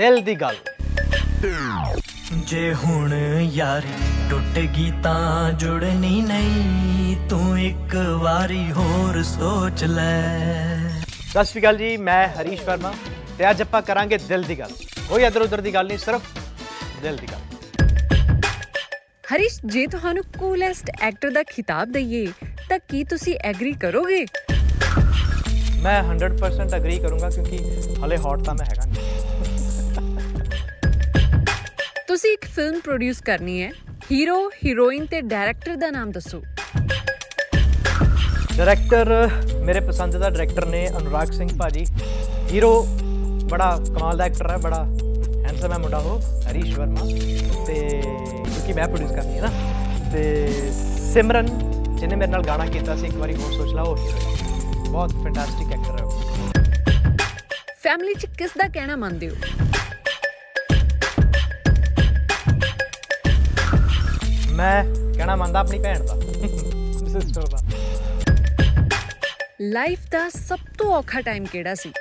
ਦਿਲ ਦੀ ਗੱਲ। ਜੇ ਹੁਣ ਯਾਰੀ ਟੁੱਟ ਗਈ ਤਾਂ ਜੁੜਨੀ ਨਹੀਂ ਤੂੰ ਇੱਕ ਵਾਰੀ ਹੋਰ ਸੋਚ ਲੈ। ਸਤਿ ਸ਼੍ਰੀ ਅਕਾਲ ਜੀ ਮੈਂ ਹਰੀਸ਼ ਵਰਮਾ ਤੇ ਅੱਜ ਆਪਾਂ ਕਰਾਂਗੇ ਦਿਲ ਦੀ ਗੱਲ। ਕੋਈ ਇਧਰ ਉਧਰ ਦੀ ਗੱਲ ਨਹੀਂ ਸਿਰਫ ਦਿਲ ਦੀ ਗੱਲ। ਹਰੀਸ਼ ਜੇ ਤੁਹਾਨੂੰ ਕੂਲੈਸਟ ਐਕਟਰ ਦਾ ਖਿਤਾਬ ਦਈਏ ਤਾਂ ਕੀ ਤੁਸੀਂ ਐਗਰੀ ਕਰੋਗੇ? ਮੈਂ 100% ਅਗਰੀ ਕਰੂੰਗਾ ਕਿਉਂਕਿ ਹਲੇ ਹੌਟ ਤਾਂ ਮੈਂ ਹੈਗਾ ਨਹੀਂ। ਤੁਸੀਂ ਇੱਕ ਫਿਲਮ ਪ੍ਰੋਡਿਊਸ ਕਰਨੀ ਹੈ। ਹੀਰੋ ਹੀਰੋਇਨ ਤੇ ਡਾਇਰੈਕਟਰ ਦਾ ਨਾਮ ਦੱਸੋ। ਡਾਇਰੈਕਟਰ ਮੇਰੇ ਪਸੰਦ ਦਾ ਡਾਇਰੈਕਟਰ ਨੇ ਅਨੁਰਾਗ ਸਿੰਘ ਭਾਜੀ। ਹੀਰੋ ਬੜਾ ਕਮਾਲ ਦਾ ਐਕਟਰ ਹੈ ਬੜਾ ਹੈਂਡਸਮ ਹੈ ਮੁੰਡਾ ਉਹ ਹਰੀਸ਼ ਵਰਮਾ। ਤੇ ਕਿਉਂਕਿ ਮੈਂ ਪ੍ਰੋਡਿਊਸ ਕਰਨੀ ਹੈ ਨਾ। ਤੇ ਸਿਮਰਨ ਜਿਹਨੇ ਮੇਰੇ ਨਾਲ ਗਾਣਾ ਕੀਤਾ ਸੀ ਇੱਕ ਵਾਰੀ ਹੋਰ ਸੋਚ ਲਾ ਉਹ ਬਹੁਤ ਫੈਂਟੈਸਟਿਕ ਐਕਟਰ ਹੈ ਫੈਮਿਲੀ 'ਚ ਕਿਸ ਦਾ ਕਹਿਣਾ ਮੰਨਦੇ ਹੋ? ਮੈਂ ਕਹਿਣਾ ਮੰਨਦਾ ਆਪਣੀ ਭੈਣ ਦਾ। ਸਿਸਟਰ ਦਾ। ਲਾਈਫ ਦਾ ਸਭ ਤੋਂ ਔਖਾ ਟਾਈਮ ਕਿਹੜਾ ਸੀ?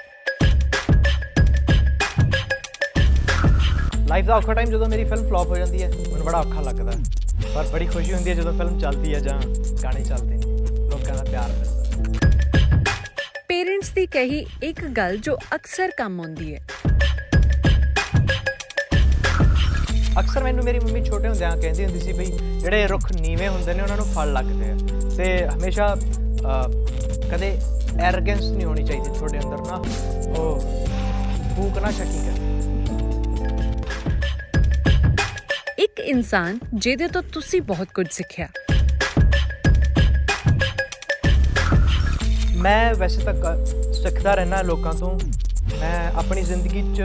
ਲਾਈਫ ਦਾ ਔਖਾ ਟਾਈਮ ਜਦੋਂ ਮੇਰੀ ਫਿਲਮ ਫਲॉप ਹੋ ਜਾਂਦੀ ਹੈ ਮੈਨੂੰ ਬੜਾ ਔਖਾ ਲੱਗਦਾ ਹੈ। ਪਰ ਬੜੀ ਖੁਸ਼ੀ ਹੁੰਦੀ ਹੈ ਜਦੋਂ ਫਿਲਮ ਚੱਲਦੀ ਹੈ ਜਾਂ ਗਾਣੇ ਚੱਲਦੇ ਨੇ। ਲੋਕਾਂ ਦਾ ਪਿਆਰ ਮਿਲਦਾ ਪੇਰੈਂਟਸ ਦੀ ਕਹੀ ਇੱਕ ਗੱਲ ਜੋ ਅਕਸਰ ਕੰਮ ਆਉਂਦੀ ਹੈ ਅਕਸਰ ਮੈਨੂੰ ਮੇਰੀ ਮੰਮੀ ਛੋਟੇ ਹੁੰਦਿਆਂ ਕਹਿੰਦੀ ਹੁੰਦੀ ਸੀ ਬਈ ਜਿਹੜੇ ਰੁੱਖ ਨੀਵੇਂ ਹੁੰਦੇ ਨੇ ਉਹਨਾਂ ਨੂੰ ਫਲ ਲੱਗਦੇ ਆ। ਤੇ ਹਮੇਸ਼ਾ ਕਦੇ ਐਰੋਗੈਂਸ ਨਹੀਂ ਹੋਣੀ ਚਾਹੀਦੀ ਤੁਹਾਡੇ ਅੰਦਰ ਨਾ। ਉਹ ਫੂਕ ਨਾ ਸ਼ਕੀ ਕਰ। ਇੱਕ ਇਨਸਾਨ ਜਿਹਦੇ ਤੋਂ ਤੁਸੀਂ ਬਹੁਤ ਕੁਝ ਸਿੱਖਿਆ। ਮੈਂ ਵੈਸੇ ਤਾਂ ਸਿੱਖਦਾ ਰਹਿਣਾ ਲੋਕਾਂ ਤੋਂ। ਮੈਂ ਆਪਣੀ ਜ਼ਿੰਦਗੀ 'ਚ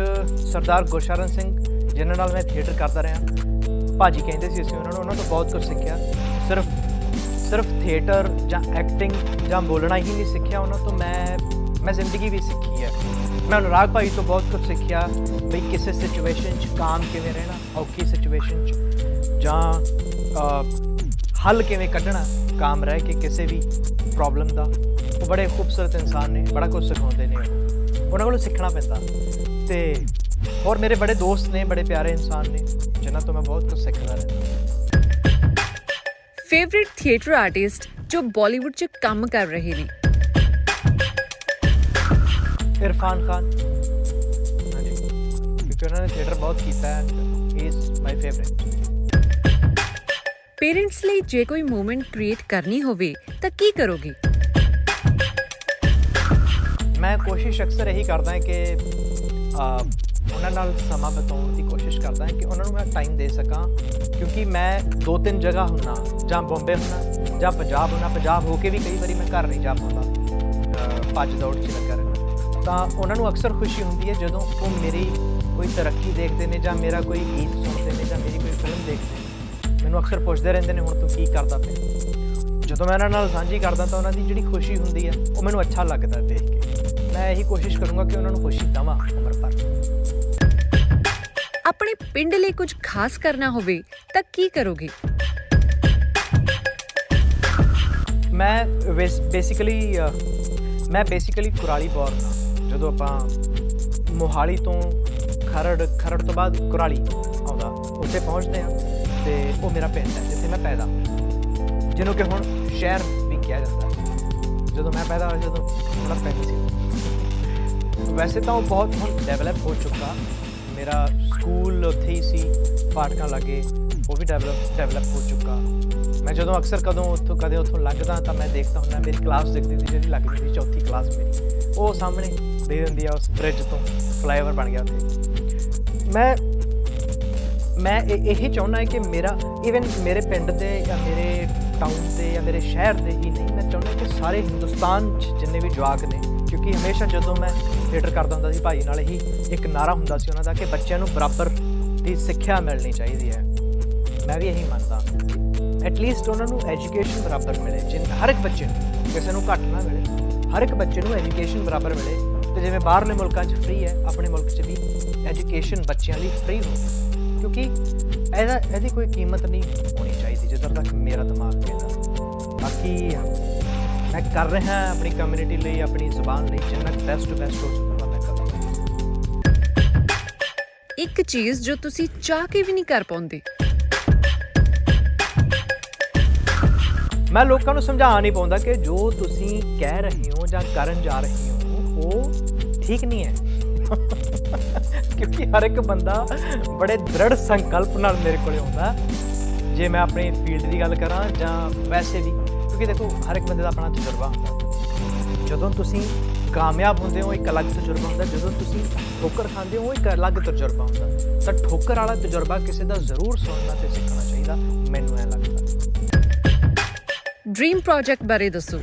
ਸਰਦਾਰ ਗੁਰਸ਼ਰਨ ਸਿੰਘ ਜਿਨ੍ਹਾਂ ਨਾਲ ਮੈਂ ਥੀਏਟਰ ਕਰਦਾ ਰਿਹਾ ਭਾਜੀ ਕਹਿੰਦੇ ਸੀ ਅਸੀਂ ਉਹਨਾਂ ਨੂੰ ਉਹਨਾਂ ਤੋਂ ਬਹੁਤ ਕੁਝ ਸਿੱਖਿਆ ਸਿਰਫ ਸਿਰਫ ਥੀਏਟਰ ਜਾਂ ਐਕਟਿੰਗ ਜਾਂ ਬੋਲਣਾ ਹੀ ਨਹੀਂ ਸਿੱਖਿਆ ਉਹਨਾਂ ਤੋਂ ਮੈਂ ਮੈਂ ਜ਼ਿੰਦਗੀ ਵੀ ਸਿੱਖੀ ਹੈ ਮੈਂ ਅਨੁਰਾਗ ਭਾਈ ਤੋਂ ਬਹੁਤ ਕੁਝ ਸਿੱਖਿਆ ਬਈ ਕਿਸੇ ਸਿਚੁਏਸ਼ਨ 'ਚ ਕਾਮ ਕਿਵੇਂ ਰਹਿਣਾ ਔਖੀ ਸਿਚੁਏਸ਼ਨ 'ਚ ਜਾਂ ਅ, ਹੱਲ ਕਿਵੇਂ ਕੱਢਣਾ ਕਾਮ ਰਹਿ ਕੇ ਕਿਸੇ ਵੀ ਪ੍ਰੋਬਲਮ ਦਾ ਉਹ ਬੜੇ ਖੂਬਸੂਰਤ ਇਨਸਾਨ ਨੇ ਬੜਾ ਕੁਝ ਸਿਖਾਉਂਦੇ ਨੇ ਉਹ ਉਹਨਾਂ ਕੋਲੋਂ ਸਿੱਖਣਾ ਪੈਂਦਾ ਤੇ ਹੋਰ ਮੇਰੇ ਬੜੇ ਦੋਸਤ ਨੇ ਬੜੇ ਪਿਆਰੇ ਇਨਸਾਨ ਨੇ ਜਿਨ੍ਹਾਂ ਤੋਂ ਮੈਂ ਬਹੁਤ ਕੁਝ ਸਿੱਖਦਾ ਰਹਿੰਦਾ ਫੇਵਰਿਟ ਥੀਏਟਰ ਆਰਟਿਸਟ ਜੋ ਬਾਲੀਵੁੱਡ 'ਚ ਕੰਮ ਕਰ ਰਹੇ ਨੇ ਇਰਫਾਨ ਖਾਨ ਕਿਉਂਕਿ ਉਹਨਾਂ ਨੇ ਥੀਏਟਰ ਬਹੁਤ ਕੀਤਾ ਹੈ ਇਜ਼ ਮਾਈ ਫੇਵਰਿਟ ਪੇਰੈਂਟਸ ਲਈ ਜੇ ਕੋਈ ਮੂਮੈਂਟ ਕ੍ਰੀਏਟ ਕਰਨੀ ਹੋਵੇ ਤਾਂ ਕੀ ਕਰੋਗੇ ਮੈਂ ਕੋਸ਼ਿਸ਼ ਅਕਸਰ ਇਹੀ ਕਰਦਾ ਹਾਂ ਕਿ ਉਹਨਾਂ ਨਾਲ ਸਮਾਂ ਬਿਤਾਉਣ ਦੀ ਕੋਸ਼ਿਸ਼ ਕਰਦਾ ਹਾਂ ਕਿ ਉਹਨਾਂ ਨੂੰ ਮੈਂ ਟਾਈਮ ਦੇ ਸਕਾਂ। ਕਿਉਂਕਿ ਮੈਂ ਦੋ ਤਿੰਨ ਜਗ੍ਹਾ ਹੁੰਨਾ ਜਾਂ ਬੰਬੇ ਹੁੰਨਾ ਜਾਂ ਪੰਜਾਬ ਹੁੰਨਾ ਪੰਜਾਬ ਹੋ ਕੇ ਵੀ ਕਈ ਵਾਰੀ ਮੈਂ ਘਰ ਨਹੀਂ ਜਾ ਪਾਉਂਦਾ ਅਹ, ਭੱਜ ਦੌੜ 'ਚ ਲੱਗਾ ਰਹਿੰਦਾ। ਤਾਂ ਉਹਨਾਂ ਨੂੰ ਅਕਸਰ ਖੁਸ਼ੀ ਹੁੰਦੀ ਹੈ ਜਦੋਂ ਉਹ ਮੇਰੀ ਕੋਈ ਤਰੱਕੀ ਦੇਖਦੇ ਨੇ ਜਾਂ ਮੇਰਾ ਕੋਈ ਗੀਤ ਸੁਣਦੇ ਨੇ ਜਾਂ ਮੇਰੀ ਕੋਈ ਫਿਲਮ ਦੇਖਦੇ ਨੇ। ਮੈਨੂੰ ਅਕਸਰ ਪੁੱਛਦੇ ਰਹਿੰਦੇ ਨੇ ਹੁਣ ਤੂੰ ਕੀ ਕਰਦਾ ਪਿਆ? ਜਦੋਂ ਮੈਂ ਉਹਨਾਂ ਨਾਲ ਸਾਂਝੀ ਕਰਦਾ ਤਾਂ ਉਹਨਾਂ ਦੀ ਜਿਹੜੀ ਖੁਸ਼ੀ ਹੁੰਦੀ ਹੈ ਉਹ ਮੈਨੂੰ ਅੱਛਾ ਲੱਗਦਾ ਦੇਖ ਕੇ। ਮੈਂ ਇਹੀ ਕੋਸ਼ਿਸ਼ ਕਰੂੰਗਾ ਕਿ ਉਹਨਾਂ ਨੂੰ ਖੁਸ਼ੀ ਦਵਾਂ ਉਮਰ ਭਰ। ਆਪਣੇ ਪਿੰਡ ਲਈ ਕੁਝ ਖਾਸ ਕਰਨਾ ਹੋਵੇ ਤਾਂ ਕੀ ਕਰੋਗੇ? ਮੈਂ ਬੇਸਿਕਲੀ ਮੈਂ ਬੇਸਿਕਲੀ ਕੁਰਾਲੀ ਬੋਰਨ ਹਾਂ ਜਦੋਂ ਆਪਾਂ ਮੋਹਾਲੀ ਤੋਂ ਖਰੜ ਖਰੜ ਤੋਂ ਬਾਅਦ ਕੁਰਾਲੀ ਆਉਂਦਾ, ਉੱਥੇ ਪਹੁੰਚਦੇ ਹਾਂ ਤੇ ਉਹ ਮੇਰਾ ਪਿੰਡ ਹੈ, ਜਿੱਥੇ ਮੈਂ ਪੈਦਾ ਹੋਇਆ। ਜਿਹਨੂੰ ਕਿ ਹੁਣ ਸ਼ਹਿਰ ਵੀ ਕਿਹਾ ਜਾਂਦਾ ਹੈ। ਜਦੋਂ ਮੈਂ ਪੈਦਾ ਹੋਇਆ, ਜਦੋਂ ਥੋੜਾ ਪਿੰਡ ਸੀ। ਵੈਸੇ ਤਾਂ ਉਹ ਬਹੁਤ ਹੁਣ ਡਿਵੈਲਪ ਹੋ ਚੁੱਕਾ। ਮੇਰਾ ਸਕੂਲ ਉੱਥੇ ਹੀ ਸੀ ਫਾਟਕਾਂ ਲਾਗੇ, ਉਹ ਵੀ ਡਿਵੈਲਪ ਡਿਵੈਲਪ ਹੋ ਚੁੱਕਾ। ਮੈਂ ਜਦੋਂ ਅਕਸਰ ਕਦੋਂ ਉੱਥੋਂ, ਕਦੇ ਉੱਥੋਂ ਲੰਘਦਾ ਤਾਂ ਮੈਂ ਦੇਖਦਾ ਹੁੰਦਾ, ਮੇਰੀ ਕਲਾਸ ਦਿਖਦੀ ਸੀ ਜਿਹੜੀ ਲੱਗਦੀ ਸੀ ਚੌਥੀ ਕਲਾਸ ਮੇਰੀ। ਉਹ ਸਾਹਮਣੇ ਦੇ ਦਿੰਦੀ ਆ ਉਸ ਬ੍ਰਿਜ ਤੋਂ ਫਲਾਈਓਵਰ ਬਣ ਗਿਆ ਉੱਥੇ। ਮੈਂ ਮੈਂ ਇਹ, ਇਹੀ ਚਾਹੁੰਦਾ ਹਾਂ ਕਿ ਮੇਰਾ ਇਵਨ ਮੇਰੇ ਪਿੰਡ ਦੇ ਜਾਂ ਮੇਰੇ ਟਾਊਨ ਦੇ ਜਾਂ ਮੇਰੇ ਸ਼ਹਿਰ ਦੇ ਹੀ ਨਹੀਂ, ਮੈਂ ਚਾਹੁੰਦਾ ਕਿ ਸਾਰੇ ਹਿੰਦੁਸਤਾਨ 'ਚ ਜਿੰਨੇ ਵੀ ਜਵਾਕ ਨੇ, ਕਿਉਂਕਿ ਹਮੇਸ਼ਾ ਜਦੋਂ ਮੈਂ ਥੀਏਟਰ ਕਰਦਾ ਹੁੰਦਾ ਸੀ, ਭਾਈ ਨਾਲ ਹੀ ਇੱਕ ਨਾਰਾ ਹੁੰਦਾ ਸੀ ਉਹਨਾਂ ਦਾ ਕਿ ਬੱਚਿਆਂ ਨੂੰ ਬਰਾਬਰ ਦੀ ਸਿੱਖਿਆ ਮਿਲਣੀ ਚਾਹੀਦੀ ਹੈ। ਮੈਂ ਵੀ ਇਹੀ ਮੰਨਦਾ। ਐਟ ਲੀਸਟ ਉਹਨਾਂ ਨੂੰ ਐਜੂਕੇਸ਼ਨ ਬਰਾਬਰ ਮਿਲੇ, ਜਿਨ, ਹਰ ਇੱਕ ਬੱਚੇ ਨੂੰ, ਕਿਸੇ ਨੂੰ ਘੱਟ ਨਾ ਮਿਲੇ। ਹਰ ਇੱਕ ਬੱਚੇ ਨੂੰ ਐਜੂਕੇਸ਼ਨ ਬਰਾਬਰ ਮਿਲੇ। ਤੇ ਜਿਵੇਂ ਬਾਹਰਲੇ ਮੁਲਕਾਂ 'ਚ ਫ੍ਰੀ ਹੈ, ਆਪਣੇ ਮੁਲਕ 'ਚ ਵੀ ਐਜੂਕੇਸ਼ਨ ਬੱਚਿਆਂ ਲਈ ਫ੍ਰੀ ਹੋਵੇ ਕਿਉਂਕਿ ਇਹਦਾ, ਇਹਦੀ ਕੋਈ ਕੀਮਤ ਨਹੀਂ ਹੋਣੀ ਚਾਹੀਦੀ। ਜਿੱਧਰ ਤੱਕ ਮੇਰਾ ਦਿਮਾਗ ਕਹਿੰਦਾ ਬਾਕੀ ਮੈਂ ਕਰ ਰਿਹਾ ਆਪਣੀ ਕਮਿਊਨਿਟੀ ਲਈ ਆਪਣੀ ਜ਼ੁਬਾਨ ਲਈ ਜਿੰਨਾ ਬੈਸਟ ਬੈਸਟ ਹੋ ਸਕਦਾ ਮੈਂ ਕਰਾਂਗਾ ਇੱਕ ਚੀਜ਼ ਜੋ ਤੁਸੀਂ ਚਾਹ ਕੇ ਵੀ ਨਹੀਂ ਕਰ ਪਾਉਂਦੇ। ਮੈਂ ਲੋਕਾਂ ਨੂੰ ਸਮਝਾ ਨਹੀਂ ਪਾਉਂਦਾ ਕਿ ਜੋ ਤੁਸੀਂ ਕਹਿ ਰਹੇ ਹੋ ਜਾਂ ਕਰਨ ਜਾ ਰਹੇ ਹੋ ਉਹ ਠੀਕ ਨਹੀਂ ਹੈ। ਕਿਉਂਕਿ ਹਰ ਇੱਕ ਬੰਦਾ ਬੜੇ ਦ੍ਰਿੜ ਸੰਕਲਪ ਨਾਲ ਮੇਰੇ ਕੋਲੇ ਆਉਂਦਾ। ਜੇ ਮੈਂ ਆਪਣੀ ਫੀਲਡ ਦੀ ਗੱਲ ਕਰਾਂ ਜਾਂ ਵੈਸੇ ਵੀ ਕਿਉਂਕਿ ਦੇਖੋ ਹਰ ਇੱਕ ਬੰਦੇ ਦਾ ਆਪਣਾ ਤਜਰਬਾ ਹੁੰਦਾ। ਜਦੋਂ ਤੁਸੀਂ ਕਾਮਯਾਬ ਹੁੰਦੇ ਹੋ ਇੱਕ ਅਲੱਗ ਤਜਰਬਾ ਹੁੰਦਾ। ਜਦੋਂ ਤੁਸੀਂ ਠੋਕਰ ਖਾਂਦੇ ਹੋ ਇੱਕ ਅਲੱਗ ਤਜਰਬਾ ਹੁੰਦਾ। ਤਾਂ ਠੋਕਰ ਵਾਲਾ ਤਜਰਬਾ ਕਿਸੇ ਦਾ ਜ਼ਰੂਰ ਸੁਣਨਾ ਤੇ ਸਿੱਖਣਾ ਚਾਹੀਦਾ। ਮੈਨੂੰ ਐ ਲੱਗਦਾ। ਡ੍ਰੀਮ ਪ੍ਰੋਜੈਕਟ ਬਾਰੇ ਦੱਸੋ।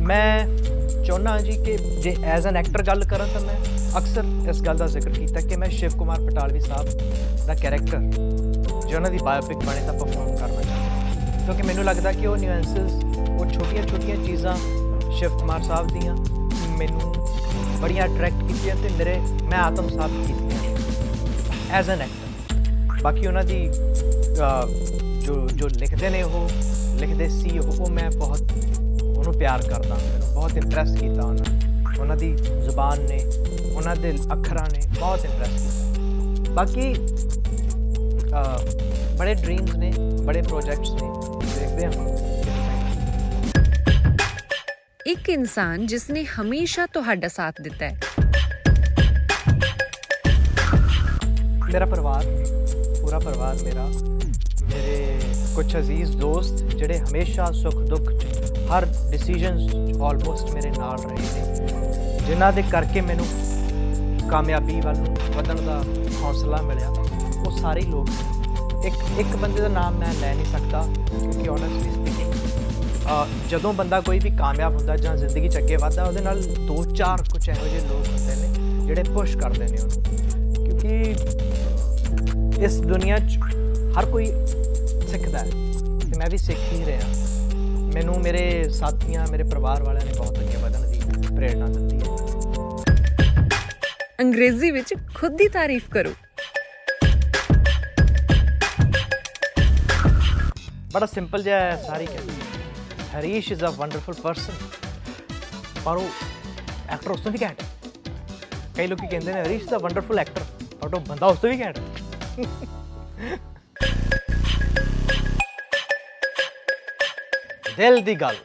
ਮੈਂ ਚਾਹੁੰਦਾ ਜੀ ਕਿ ਜੇ ਐਜ਼ ਐਨ ਐਕਟਰ ਗੱਲ ਕਰਾਂ ਤਾਂ ਮੈਂ ਅਕਸਰ ਇਸ ਗੱਲ ਦਾ ਜ਼ਿਕਰ ਕੀਤਾ ਕਿ ਮੈਂ ਸ਼ਿਵ ਕੁਮਾਰ ਪਟਾਲਵੀ ਸਾਹਿਬ ਦਾ ਕੈਰੈਕਟਰ ਜੇ ਉਹਨਾਂ ਦੀ ਬਾਇਓਪਿਕ ਬਣੇ ਤਾਂ ਪਰਫਾਰਮ ਕਰਨਾ ਚਾਹੁੰਦਾ। ਕਿਉਂਕਿ ਮੈਨੂੰ ਲੱਗਦਾ ਕਿ ਉਹ ਨਿਊਐਂਸਸ ਉਹ ਛੋਟੀਆਂ-ਛੋਟੀਆਂ ਚੀਜ਼ਾਂ ਸ਼ਿਵ ਕੁਮਾਰ ਸਾਹਿਬ ਦੀਆਂ ਮੈਨੂੰ ਬੜੀਆਂ ਅਟਰੈਕਟ ਕੀਤੀਆਂ ਤੇ ਮੇਰੇ ਮੈਂ ਆਤਮ ਸਾਥ ਕੀਤੀਆਂ। ਐਜ਼ ਐਨ ਐਕਟਰ ਬਾਕੀ ਉਹਨਾਂ ਦੀ ਅਹ, ਜੋ ਜੋ ਲਿਖਦੇ ਨੇ ਉਹ ਲਿਖਦੇ ਸੀ ਉਹ ਉਹ ਮੈਂ ਬਹੁਤ ਉਹਨੂੰ ਪਿਆਰ ਕਰਦਾ ਮੈਨੂੰ ਬਹੁਤ ਇੰਪ੍ਰੈਸ ਕੀਤਾ ਉਹਨਾਂ ਉਹਨਾਂ ਦੀ ਜ਼ੁਬਾਨ ਨੇ ਉਹਨਾਂ ਦੇ ਅੱਖਰਾਂ ਨੇ ਬਹੁਤ ਇੰਪ੍ਰੈਸ ਕੀਤਾ ਬਾਕੀ ਅਹ, ਬੜੇ ਡ੍ਰੀਮਸ ਨੇ ਬੜੇ ਪ੍ਰੋਜੈਕਟਸ ਨੇ ਦੇਖਦੇ ਹਾਂ ਹੁਣ ਕਿੱਥੇ ਤੱਕ। ਇੱਕ ਇਨਸਾਨ ਜਿਸ ਨੇ ਹਮੇਸ਼ਾ ਤੁਹਾਡਾ ਸਾਥ ਦਿੱਤਾ ਹੈ ਮੇਰਾ ਪਰਿਵਾਰ ਪੂਰਾ ਪਰਿਵਾਰ ਮੇਰਾ ਮੇਰੇ ਕੁਝ ਅਜ਼ੀਜ਼ ਦੋਸਤ ਜਿਹੜੇ ਹਮੇਸ਼ਾ ਸੁੱਖ ਦੁੱਖ 'ਚ ਹਰ ਡਿਸੀਜਨਸ ਆਲਮੋਸਟ ਮੇਰੇ ਨਾਲ ਰਹੇ ਨੇ, ਜਿਨ੍ਹਾਂ ਦੇ ਕਰਕੇ ਮੈਨੂੰ ਕਾਮਯਾਬੀ ਵੱਲ ਨੂੰ ਵਧਣ ਦਾ ਹੌਸਲਾ ਮਿਲਿਆ। ਉਹ ਸਾਰੇ ਹੀ ਲੋਕ ਨੇ। ਇੱਕ ਇੱਕ ਬੰਦੇ ਦਾ ਨਾਮ ਮੈਂ ਲੈ ਨਹੀਂ ਸਕਦਾ, ਕਿਉਂਕਿ ਓਨੈਸਟਲੀ ਸਪੀਕਿੰਗ ਜਦੋਂ ਬੰਦਾ ਕੋਈ ਵੀ ਕਾਮਯਾਬ ਹੁੰਦਾ ਜਾਂ ਜ਼ਿੰਦਗੀ 'ਚ ਅੱਗੇ ਵਧਦਾ, ਉਹਦੇ ਨਾਲ ਦੋ ਚਾਰ ਕੁਝ ਇਹੋ ਜਿਹੇ ਲੋਕ ਹੁੰਦੇ ਨੇ, ਜਿਹੜੇ ਪੁਸ਼ ਕਰਦੇ ਨੇ ਉਹਨੂੰ। ਕਿਉਂਕਿ ਇਸ ਦੁਨੀਆ 'ਚ ਹਰ ਕੋਈ ਸਿੱਖਦਾ ਹੈ, ਤੇ ਮੈਂ ਵੀ ਸਿੱਖ ਹੀ ਰਿਹਾ। ਮੈਨੂੰ ਮੇਰੇ ਸਾਥੀਆਂ ਮੇਰੇ ਪਰਿਵਾਰ ਵਾਲਿਆਂ ਨੇ ਬਹੁਤ ਅੱਗੇ ਵਧਣ ਦੀ ਪ੍ਰੇਰਣਾ ਦਿੱਤੀ ਹੈ। ਅੰਗਰੇਜ਼ੀ ਵਿੱਚ ਖੁਦ ਦੀ ਤਾਰੀਫ ਕਰੋ। ਬੜਾ ਸਿੰਪਲ ਜਿਹਾ ਹੈ ਸਾਰੀ ਕਹਿੰਦੀ Harish is a wonderful person ਪਰ ਉਹ ਐਕਟਰ ਉਸ ਤੋਂ ਵੀ ਘੈਂਟ ਕਈ ਲੋਕੀ ਕਹਿੰਦੇ ਨੇ Harish a wonderful actor but ਉਹ ਬੰਦਾ ਉਸ ਤੋਂ ਵੀ ਘੈਂਟ ਦਿਲ ਦੀ ਗੱਲ।